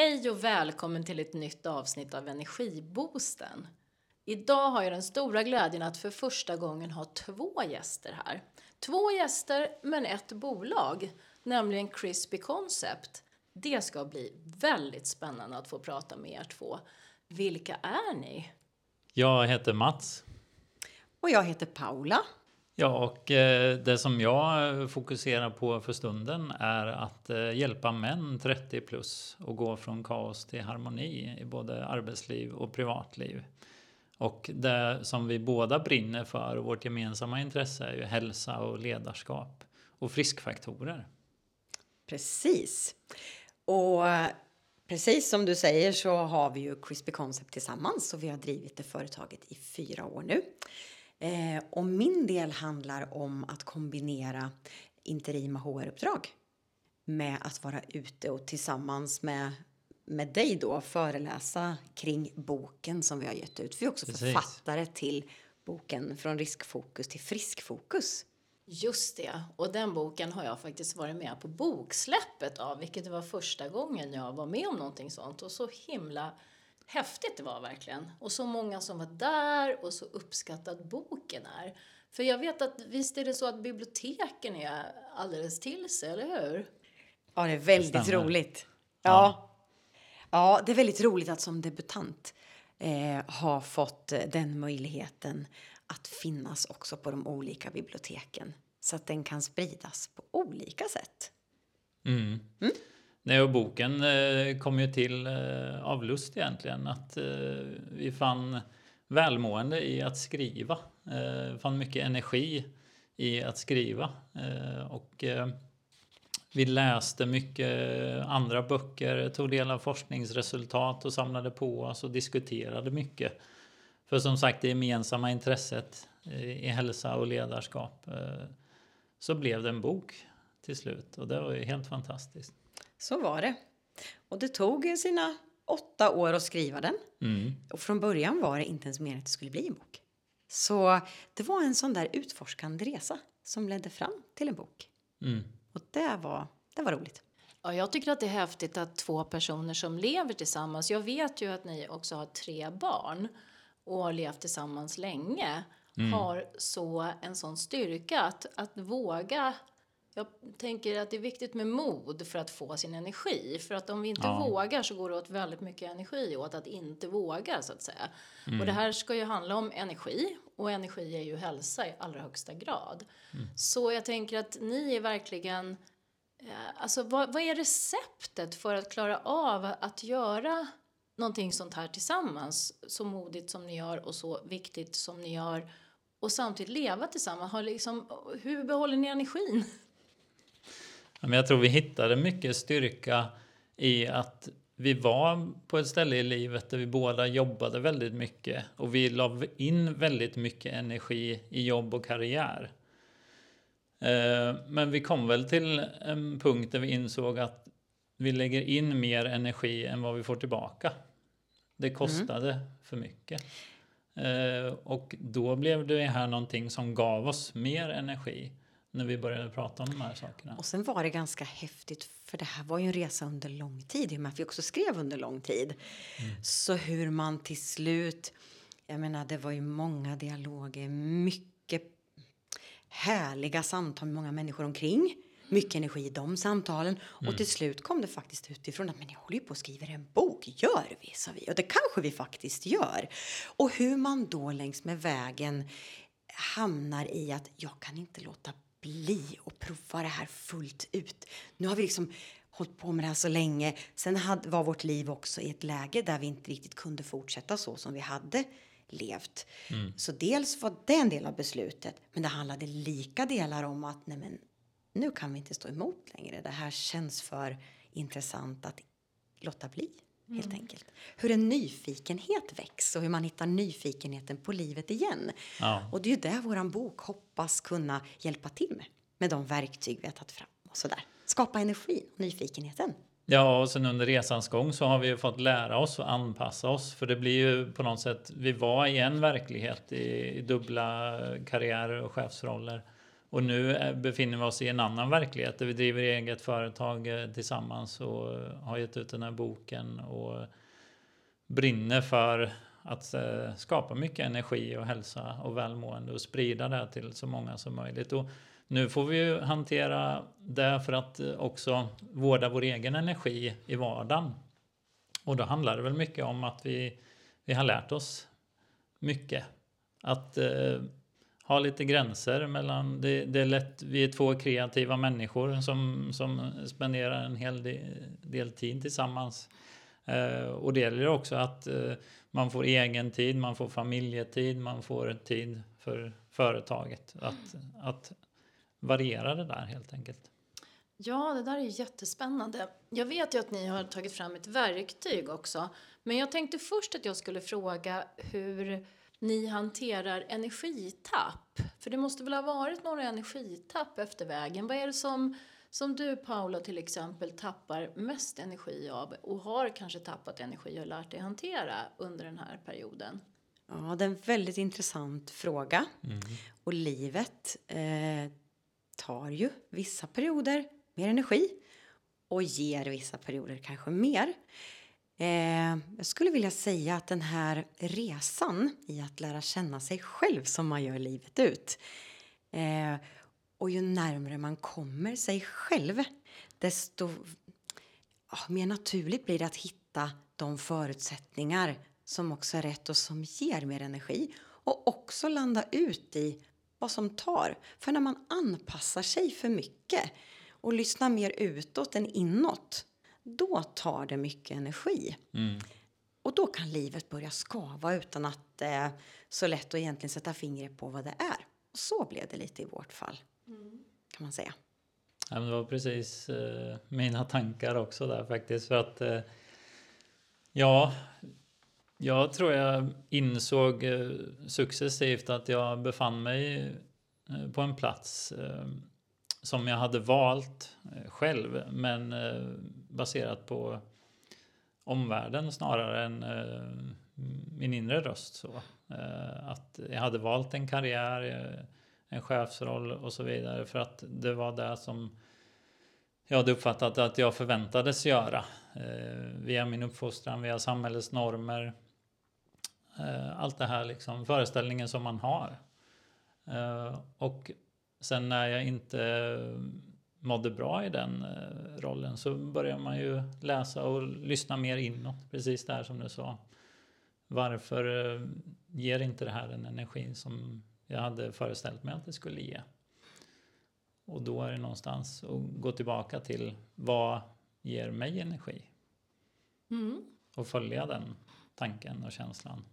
Hej och välkommen till ett nytt avsnitt av Energiboosten. Idag har jag den stora glädjen att för första gången ha två gäster här. Två gäster men ett bolag, nämligen Crispy Concept. Det ska bli väldigt spännande att få prata med er två. Vilka är ni? Jag heter Mats. Och jag heter Paula. Ja, och eh, det som jag fokuserar på för stunden är att eh, hjälpa män 30 plus att gå från kaos till harmoni i både arbetsliv och privatliv. Och det som vi båda brinner för och vårt gemensamma intresse är ju hälsa och ledarskap och friskfaktorer. Precis. Och eh, precis som du säger så har vi ju Crispy Concept tillsammans och vi har drivit det företaget i fyra år nu. Eh, och min del handlar om att kombinera interima HR-uppdrag med att vara ute och tillsammans med, med dig då föreläsa kring boken som vi har gett ut. Vi är också Precis. författare till boken Från riskfokus till friskfokus. Just det, och den boken har jag faktiskt varit med på boksläppet av, vilket var första gången jag var med om någonting sånt och så himla häftigt det var verkligen. Och så många som var där och så uppskattad boken är. För jag vet att visst är det så att biblioteken är alldeles till sig, eller hur? Ja, det är väldigt det roligt. Ja. ja. det är väldigt roligt att som debutant eh, ha fått eh, den möjligheten att finnas också på de olika biblioteken så att den kan spridas på olika sätt. Mm. Mm? Nej, och boken eh, kom ju till eh, av lust egentligen. Att eh, vi fann välmående i att skriva. Vi fann mycket energi i att skriva. Och vi läste mycket andra böcker, tog del av forskningsresultat och samlade på oss och diskuterade mycket. För som sagt, det gemensamma intresset i hälsa och ledarskap så blev det en bok till slut och det var ju helt fantastiskt. Så var det. Och det tog sina åtta år att skriva den. Mm. Och från början var det inte ens meningen att det skulle bli en bok. Så det var en sån där utforskande resa som ledde fram till en bok. Mm. Och det var, det var roligt. Ja, jag tycker att det är häftigt att två personer som lever tillsammans. Jag vet ju att ni också har tre barn och har levt tillsammans länge. Mm. Har så en sån styrka att, att våga jag tänker att det är viktigt med mod för att få sin energi. För att om vi inte ja. vågar så går det åt väldigt mycket energi åt att inte våga så att säga. Mm. Och det här ska ju handla om energi och energi är ju hälsa i allra högsta grad. Mm. Så jag tänker att ni är verkligen eh, Alltså vad, vad är receptet för att klara av att göra någonting sånt här tillsammans? Så modigt som ni gör och så viktigt som ni gör och samtidigt leva tillsammans. Har liksom, hur behåller ni energin? Men jag tror vi hittade mycket styrka i att vi var på ett ställe i livet där vi båda jobbade väldigt mycket och vi la in väldigt mycket energi i jobb och karriär. Eh, men vi kom väl till en punkt där vi insåg att vi lägger in mer energi än vad vi får tillbaka. Det kostade mm. för mycket. Eh, och då blev det här någonting som gav oss mer energi när vi började prata om de här sakerna. Och sen var det ganska häftigt, för det här var ju en resa under lång tid, i och med att vi också skrev under lång tid. Mm. Så hur man till slut, jag menar det var ju många dialoger, mycket härliga samtal med många människor omkring. Mycket energi i de samtalen. Mm. Och till slut kom det faktiskt utifrån att men jag håller ju på att skriva en bok. Gör vi? sa vi. Och det kanske vi faktiskt gör. Och hur man då längs med vägen hamnar i att jag kan inte låta bli och prova det här fullt ut. Nu har vi liksom hållit på med det här så länge. Sen hade, var vårt liv också i ett läge där vi inte riktigt kunde fortsätta så som vi hade levt. Mm. Så dels var det en del av beslutet, men det handlade lika delar om att nej men, nu kan vi inte stå emot längre. Det här känns för intressant att låta bli. Helt mm. enkelt. Hur en nyfikenhet väcks och hur man hittar nyfikenheten på livet igen. Ja. Och det är ju det vår bok hoppas kunna hjälpa till med. Med de verktyg vi har tagit fram och sådär. Skapa energi och nyfikenheten. Ja, och sen under resans gång så har vi ju fått lära oss och anpassa oss. För det blir ju på något sätt, vi var i en verklighet i, i dubbla karriärer och chefsroller. Och nu eh, befinner vi oss i en annan verklighet där vi driver eget företag eh, tillsammans och eh, har gett ut den här boken och brinner för att skapa mycket energi och hälsa och välmående och sprida det till så många som möjligt. Och nu får vi ju hantera det för att också vårda vår egen energi i vardagen. Och då handlar det väl mycket om att vi, vi har lärt oss mycket. Att ha lite gränser mellan, det, det är lätt, vi är två kreativa människor som, som spenderar en hel del, del tid tillsammans. Eh, och det gäller också att eh, man får egen tid, man får familjetid, man får tid för företaget. Att, att variera det där helt enkelt. Ja, det där är jättespännande. Jag vet ju att ni har tagit fram ett verktyg också. Men jag tänkte först att jag skulle fråga hur ni hanterar energitapp. För det måste väl ha varit några energitapp efter vägen. Vad är det som, som du, Paula, till exempel tappar mest energi av och har kanske tappat energi och lärt dig hantera under den här perioden? Ja, det är en väldigt intressant fråga. Och livet eh, tar ju vissa perioder mer energi och ger vissa perioder kanske mer. Eh, jag skulle vilja säga att den här resan i att lära känna sig själv som man gör livet ut eh, och ju närmare man kommer sig själv desto ja, mer naturligt blir det att hitta de förutsättningar som också är rätt och som ger mer energi och också landa ut i vad som tar. För när man anpassar sig för mycket och lyssnar mer utåt än inåt då tar det mycket energi. Och då kan livet börja skava utan att det är så lätt att egentligen sätta fingret på vad det är. Och så blev det lite i vårt fall, kan man säga. Ja, men det var precis eh, mina tankar också där faktiskt. För att eh, ja, jag tror jag insåg eh, successivt att jag befann mig eh, på en plats eh, som jag hade valt eh, själv, men eh, baserat på omvärlden snarare än eh, min inre röst. Så. Att jag hade valt en karriär, en chefsroll och så vidare för att det var det som jag hade uppfattat att jag förväntades göra via min uppfostran, via samhällets normer. Allt det här liksom, föreställningen som man har. Och sen när jag inte mådde bra i den eh, rollen så börjar man ju läsa och lyssna mer inåt, precis där som du sa. Varför eh, ger inte det här den energin som jag hade föreställt mig att det skulle ge? Och då är det någonstans att gå tillbaka till vad ger mig energi? Mm. Och följa den tanken och känslan.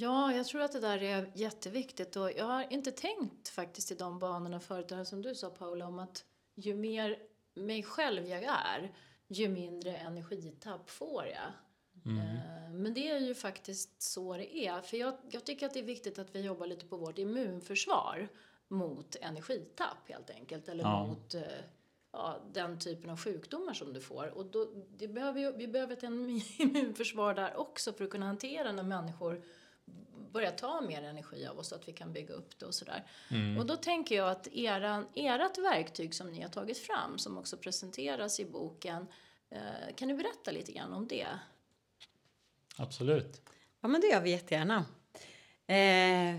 Ja, jag tror att det där är jätteviktigt och jag har inte tänkt faktiskt i de banorna förut, som du sa Paula, om att ju mer mig själv jag är, ju mindre energitapp får jag. Eh, Men det är ju faktiskt så det är, för jag, jag tycker att det är viktigt att vi jobbar lite på vårt immunförsvar mot energitapp helt enkelt, eller Ja. mot eh, ja, den typen av sjukdomar som du får. Och då, det behöver vi behöver ett immunförsvar där också för att kunna hantera när människor börjar ta mer energi av oss så att vi kan bygga upp det och sådär. Och då tänker jag att eran, ert verktyg som ni har tagit fram, som också presenteras i boken, eh, kan du berätta lite grann om det? Absolut. Ja, men det gör vi jättegärna. Eh,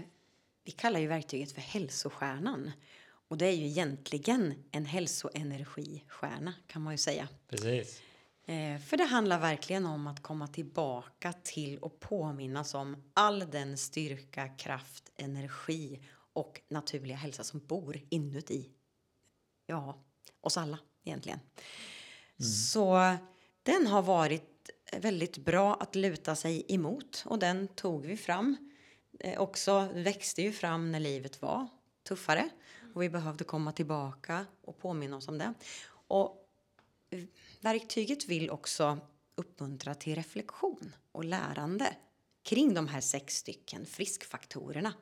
vi kallar ju verktyget för hälsostjärnan. Och det är ju egentligen en hälsoenergistjärna kan man ju säga. Precis. Eh, för det handlar verkligen om att komma tillbaka till och påminnas om all den styrka, kraft, energi och naturliga hälsa som bor inuti ja, oss alla egentligen. Så den har varit väldigt bra att luta sig emot och den tog vi fram. Eh, också växte ju fram när livet var tuffare och vi behövde komma tillbaka och påminna oss om det. Och verktyget vill också uppmuntra till reflektion och lärande kring de här sex stycken friskfaktorerna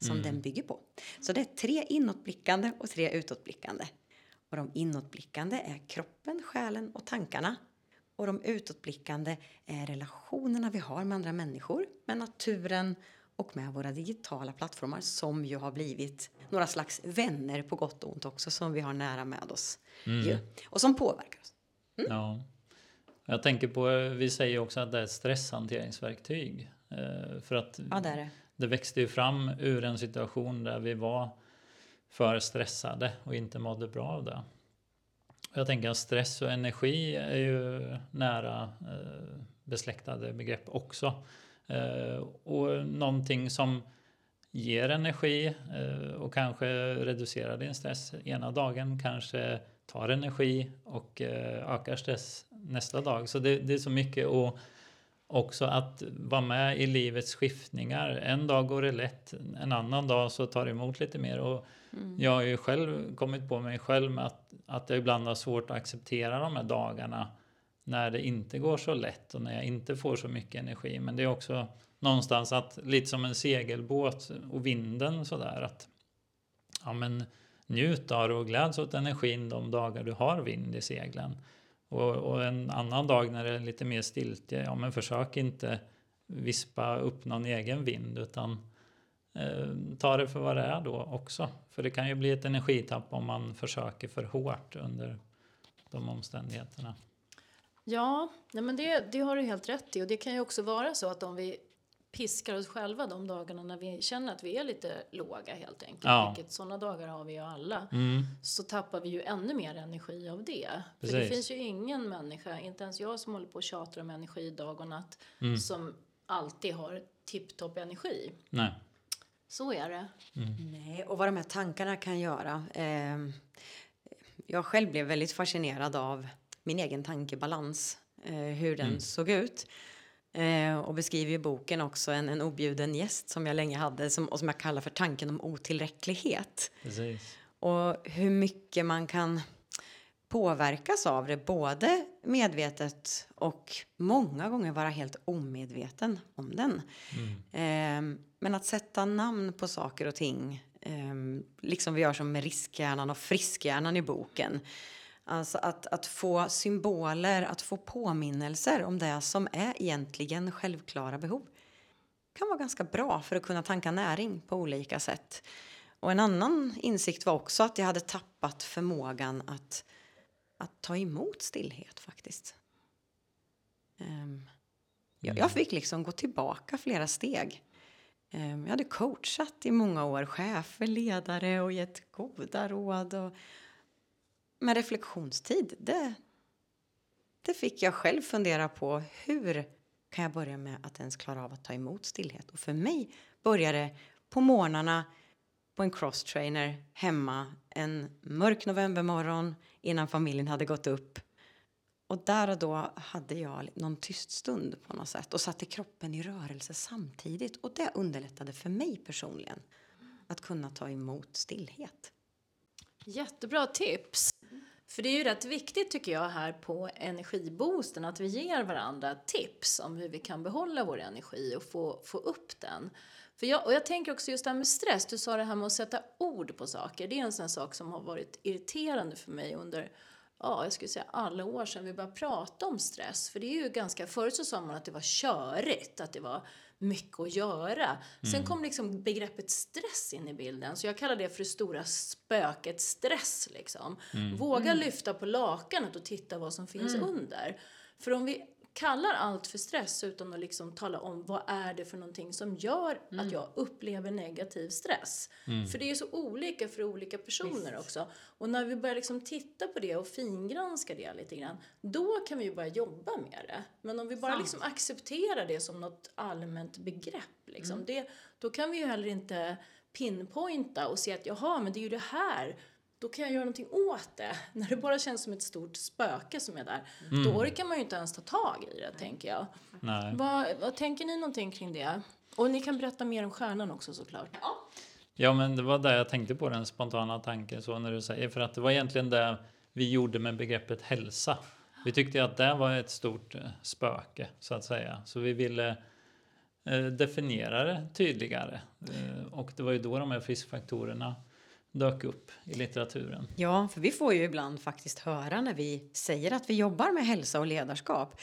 som den bygger på. Så det är tre inåtblickande och tre utåtblickande. Och de inåtblickande är kroppen, själen och tankarna. Och de utåtblickande är relationerna vi har med andra människor, med naturen och med våra digitala plattformar som ju har blivit några slags vänner på gott och ont också som vi har nära med oss ju, och som påverkar oss. Ja. Jag tänker på, vi säger också att det är ett stresshanteringsverktyg. Eh, För att Ja, det det. det växte ju fram ur en situation där vi var för stressade och inte mådde bra av det. Jag tänker att stress och energi är ju nära eh, besläktade begrepp också. Eh, och någonting som ger energi eh, och kanske reducerar din stress ena dagen kanske tar energi och eh, ökar stress nästa dag. Så det, det är så mycket och också att vara med i livets skiftningar. En dag går det lätt, en annan dag så tar det emot lite mer. Och Jag har ju själv kommit på mig själv med att, att jag ibland har svårt att acceptera de här dagarna när det inte går så lätt och när jag inte får så mycket energi. Men det är också någonstans att lite som en segelbåt och vinden sådär att ja men njut av det och gläds åt energin de dagar du har vind i seglen. Och, och en annan dag när det är lite mer stiltje, ja men försök inte vispa upp någon egen vind utan eh, ta det för vad det är då också. För det kan ju bli ett energitapp om man försöker för hårt under de omständigheterna. Ja, nej men det, det har du helt rätt i. Och det kan ju också vara så att om vi piskar oss själva de dagarna när vi känner att vi är lite låga helt enkelt. Ja. Vilket sådana dagar har vi ju alla. Mm, Så tappar vi ju ännu mer energi av det. För det Precis. finns ju ingen människa, inte ens jag som håller på och tjatar om energi dag och natt, Mm. som alltid har tipptopp energi. nej. Så är det. Nej, och vad de här tankarna kan göra. Eh, jag själv blev väldigt fascinerad av min egen tankebalans, eh, hur den såg ut. Eh, och beskriver i boken också en, en objuden gäst som jag länge hade som, och som jag kallar för tanken om otillräcklighet. Precis. Och hur mycket man kan påverkas av det, både medvetet och många gånger vara helt omedveten om den. Ehm, men att sätta namn på saker och ting, ehm, liksom vi gör som med riskhjärnan och friskhjärnan i boken. Alltså att, att få symboler, att få påminnelser om det som är egentligen självklara behov kan vara ganska bra för att kunna tanka näring på olika sätt. Och en annan insikt var också att jag hade tappat förmågan att, att ta emot stillhet faktiskt. Um, jag, jag fick liksom gå tillbaka flera steg. Um, jag hade coachat i många år, chefer, ledare och gett goda råd. Och, men reflektionstid, det, det fick jag själv fundera på. Hur kan jag börja med att ens klara av att ta emot stillhet? Och för mig började det på morgnarna på en crosstrainer hemma en mörk novembermorgon innan familjen hade gått upp. Och där och då hade jag någon tyst stund på något sätt och satte kroppen i rörelse samtidigt. Och det underlättade för mig personligen att kunna ta emot stillhet. Jättebra tips. För det är ju rätt viktigt tycker jag här på energiboosten att vi ger varandra tips om hur vi kan behålla vår energi och få, få upp den. För jag, och jag tänker också just det här med stress, du sa det här med att sätta ord på saker. Det är en sån sak som har varit irriterande för mig under ja, jag skulle säga alla år sedan vi började prata om stress. För det är ju ganska, förut så sa man att det var körigt, att det var mycket att göra. Sen kom liksom begreppet stress in i bilden, så jag kallar det för det stora spöket stress liksom. Våga lyfta på lakanet och titta vad som finns under. För om vi kallar allt för stress utan att liksom tala om vad är det för någonting som gör att jag upplever negativ stress. För det är så olika för olika personer också. Och när vi börjar liksom titta på det och fingranska det lite grann, då kan vi ju börja jobba med det. Men om vi bara liksom accepterar det som något allmänt begrepp, liksom, det, då kan vi ju heller inte pinpointa och se att jaha, men det är ju det här då kan jag göra någonting åt det. När det bara känns som ett stort spöke som är där, då orkar man ju inte ens ta tag i det, tänker jag. Nej. Vad, vad tänker ni någonting kring det? Och ni kan berätta mer om stjärnan också såklart. Ja, men det var där jag tänkte på den spontana tanken så när du säger för att det var egentligen det vi gjorde med begreppet hälsa. Vi tyckte att det var ett stort eh, spöke så att säga, så vi ville eh, definiera det tydligare eh, och det var ju då de här friskfaktorerna dök upp i litteraturen. Ja, för vi får ju ibland faktiskt höra när vi säger att vi jobbar med hälsa och ledarskap.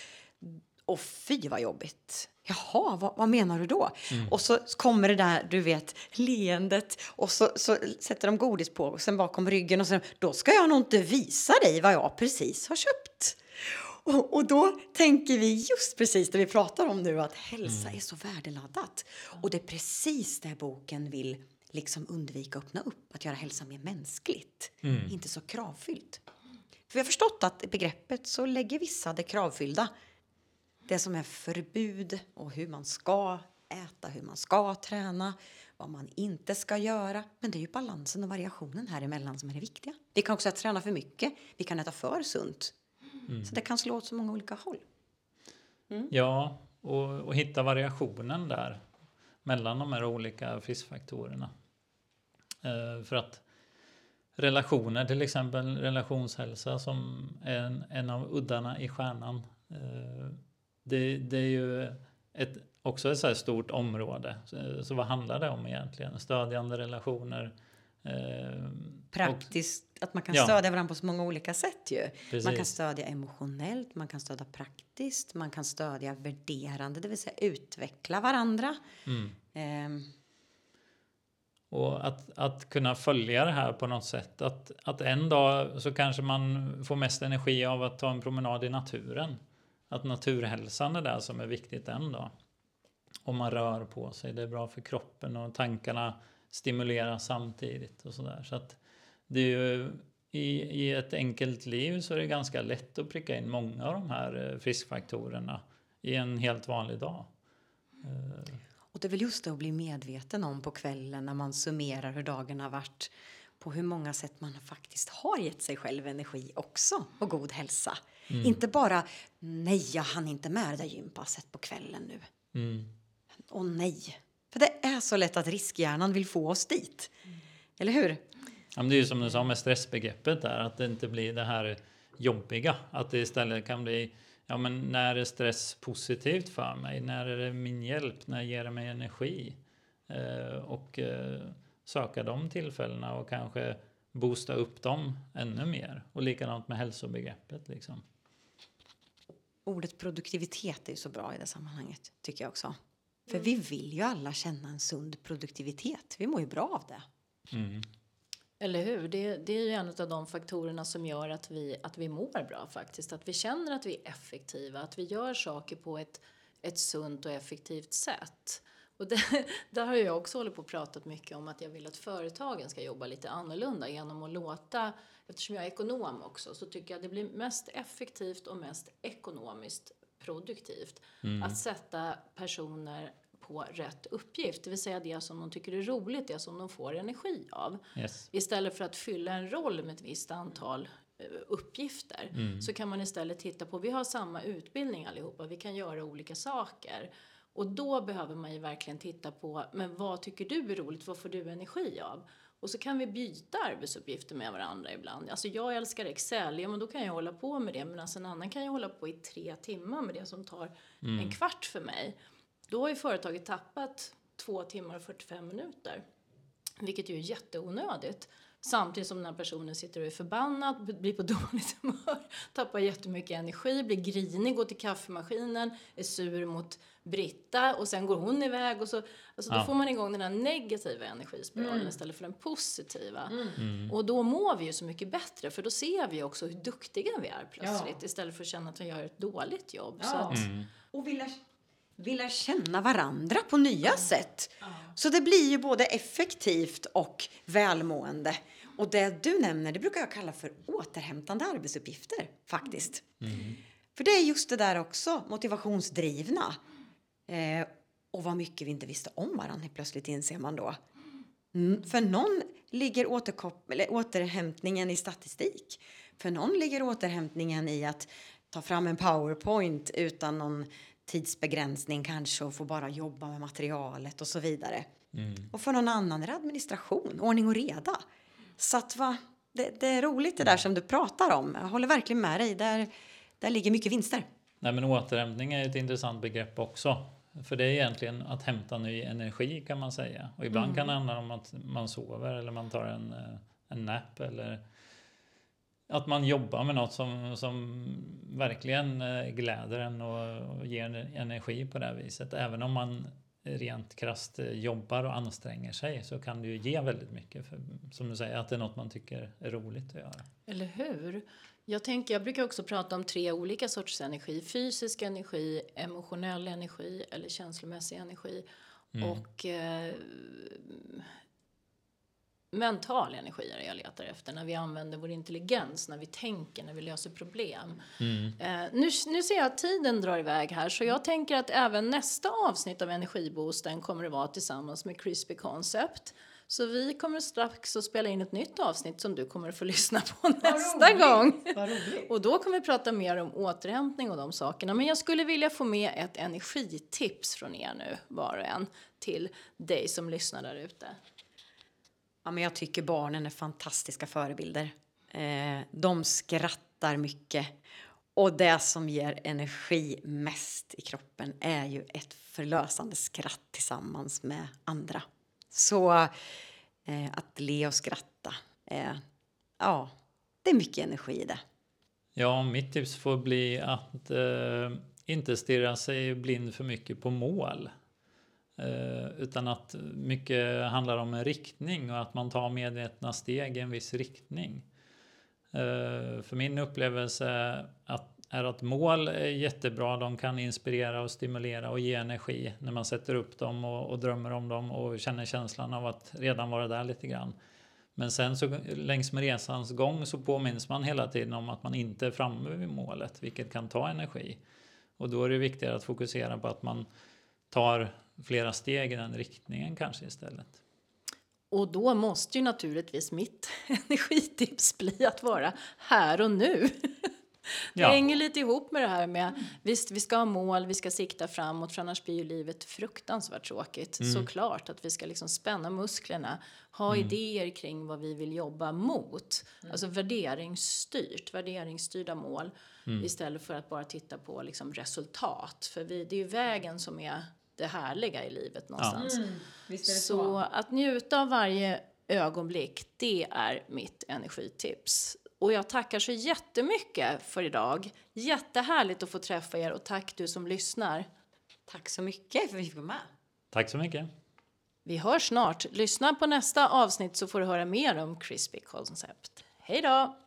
Och fy vad jobbigt. Jaha, vad, vad menar du då? Och så kommer det där, du vet, leendet och så, så sätter de godis på och sen bakom ryggen och sen, då ska jag nog inte visa dig vad jag precis har köpt. Och, och då tänker vi just precis det vi pratar om nu, att hälsa är så värdeladdat. Och det är precis det boken vill liksom undvika att öppna upp, att göra hälsa mer mänskligt, inte så kravfyllt. För vi har förstått att i begreppet så lägger vissa det kravfyllda det som är förbud och hur man ska äta, hur man ska träna, vad man inte ska göra. Men det är ju balansen och variationen här emellan som är det viktiga. Vi kan också träna för mycket, vi kan äta för sunt. Så det kan slå åt så många olika håll. Ja, och, och hitta variationen där mellan de här olika friskfaktorerna. Eh, för att relationer, till exempel relationshälsa som är en, en av uddarna i stjärnan. Eh, det, det är ju ett, också ett så stort område. Så, så vad handlar det om egentligen? Stödjande relationer. Eh, Praktiskt, att man kan Ja. stödja varandra på så många olika sätt ju. Man kan Precis. stödja emotionellt, man kan stödja praktiskt, man kan stödja värderande, det vill säga utveckla varandra. Mm. Ehm, och att, att kunna följa det här på något sätt. Att, att en dag så kanske man får mest energi av att ta en promenad i naturen. Att naturhälsan är det som är viktigt en dag. Om man rör på sig. Det är bra för kroppen och tankarna stimuleras samtidigt och sådär. Så att det är ju i, i ett enkelt liv så är det ganska lätt att pricka in många av de här eh, friskfaktorerna i en helt vanlig dag. Eh, och det är väl just det att bli medveten om på kvällen när man summerar hur dagen har varit på hur många sätt man faktiskt har gett sig själv energi också och god hälsa. Inte bara nej, jag hann inte med det där gympasset på kvällen nu. Mm. Åh nej. För det är så lätt att riskhjärnan vill få oss dit. Eller hur? Ja, det är ju som du sa med stressbegreppet där, att det inte blir det här jobbiga. Att det istället kan bli, ja men när är stress positivt för mig? När är det min hjälp? När ger det mig energi? Eh, och eh, söka de tillfällena och kanske boosta upp dem ännu mer. Och likadant med hälsobegreppet liksom. Ordet produktivitet är ju så bra i det sammanhanget, tycker jag också. För vi vill ju alla känna en sund produktivitet. Vi mår ju bra av det. Mm. Eller hur? Det, det är ju en av de faktorerna som gör att vi, att vi mår bra faktiskt. Att vi känner att vi är effektiva, att vi gör saker på ett, ett sunt och effektivt sätt. Och det, där har jag också hållit på och pratat mycket om att jag vill att företagen ska jobba lite annorlunda genom att låta, eftersom jag är ekonom också, så tycker jag det blir mest effektivt och mest ekonomiskt produktivt att sätta personer på rätt uppgift, det vill säga det som de tycker är roligt, det som de får energi av. Yes. Istället för att fylla en roll med ett visst antal eh, uppgifter så kan man istället titta på, vi har samma utbildning allihopa, vi kan göra olika saker. Och då behöver man ju verkligen titta på, men vad tycker du är roligt, vad får du energi av? Och så kan vi byta arbetsuppgifter med varandra ibland. Alltså jag älskar Excel, ja men då kan jag hålla på med det, medan en annan kan ju hålla på i tre timmar med det som tar en kvart för mig. Då har ju företaget tappat två timmar och 45 minuter. Vilket ju är jätteonödigt. Samtidigt som den här personen sitter och är förbannad, blir på dåligt humör, tappar jättemycket energi, blir grinig, går till kaffemaskinen, är sur mot Britta och sen går hon iväg och så, alltså då Ja. får man igång den här negativa energispiralen istället för den positiva. Och då mår vi ju så mycket bättre för då ser vi också hur duktiga vi är plötsligt istället för att känna att vi gör ett dåligt jobb. Så att, Och vilja, vilja känna varandra på nya sätt. Så det blir ju både effektivt och välmående. Och det du nämner, det brukar jag kalla för återhämtande arbetsuppgifter faktiskt. För det är just det där också, motivationsdrivna. Eh, och vad mycket vi inte visste om varandra plötsligt inser man då. Mm, för någon ligger återhämtningen i statistik. För någon ligger återhämtningen i att ta fram en powerpoint utan någon tidsbegränsning kanske och få bara jobba med materialet och så vidare. Och för någon annan är det administration, ordning och reda. Så att va, det, det är roligt det där som du pratar om. Jag håller verkligen med dig. Där, där ligger mycket vinster. Nej, men återhämtning är ett intressant begrepp också. För det är egentligen att hämta ny energi kan man säga. Och ibland kan det handla om att man sover eller man tar en, eh, en nap eller att man jobbar med något som, som verkligen eh, gläder en och, och ger energi på det här viset. Även om man rent krast eh, jobbar och anstränger sig så kan det ju ge väldigt mycket. För, som du säger, att det är något man tycker är roligt att göra. Eller hur? Jag, tänker, jag brukar också prata om tre olika sorters energi. Fysisk energi, emotionell energi eller känslomässig energi. Mm. Och eh, mental energi är det jag letar efter. När vi använder vår intelligens, när vi tänker, när vi löser problem. Mm. Eh, nu, nu ser jag att tiden drar iväg här så jag tänker att även nästa avsnitt av Energiboosten kommer att vara tillsammans med Crispy Concept. Så vi kommer strax att spela in ett nytt avsnitt som du kommer att få lyssna på nästa gång. Och då kommer vi prata mer om återhämtning och de sakerna. Men jag skulle vilja få med ett energitips från er nu, var och en, till dig som lyssnar där ute. Ja, men jag tycker barnen är fantastiska förebilder. Eh, de skrattar mycket. Och det som ger energi mest i kroppen är ju ett förlösande skratt tillsammans med andra. Så eh, att le och skratta, eh, ja, det är mycket energi i det. Ja, mitt tips får bli att eh, inte stirra sig blind för mycket på mål. Eh, utan att mycket handlar om en riktning och att man tar medvetna steg i en viss riktning. Eh, för min upplevelse är att mål är jättebra. De kan inspirera och stimulera och ge energi när man sätter upp dem och, och drömmer om dem och känner känslan av att redan vara där lite grann. Men sen så längs med resans gång så påminns man hela tiden om att man inte är framme vid målet, vilket kan ta energi. Och då är det viktigare att fokusera på att man tar flera steg i den riktningen kanske istället. Och då måste ju naturligtvis mitt energitips bli att vara här och nu. Det ja. hänger lite ihop med det här med visst, vi ska ha mål, vi ska sikta framåt för annars blir ju livet fruktansvärt tråkigt. Mm. Såklart att vi ska liksom spänna musklerna, ha mm. idéer kring vad vi vill jobba mot. Mm. Alltså värderingsstyrt, värderingsstyrda mål mm. istället för att bara titta på liksom resultat. För vi, det är ju vägen som är det härliga i livet någonstans. Mm, så, så att njuta av varje ögonblick, det är mitt energitips. Och jag tackar så jättemycket för idag. Jättehärligt att få träffa er och tack du som lyssnar. Tack så mycket för att vi fick vara med. Tack så mycket. Vi hörs snart. Lyssna på nästa avsnitt så får du höra mer om Crispy Concept. Hej då!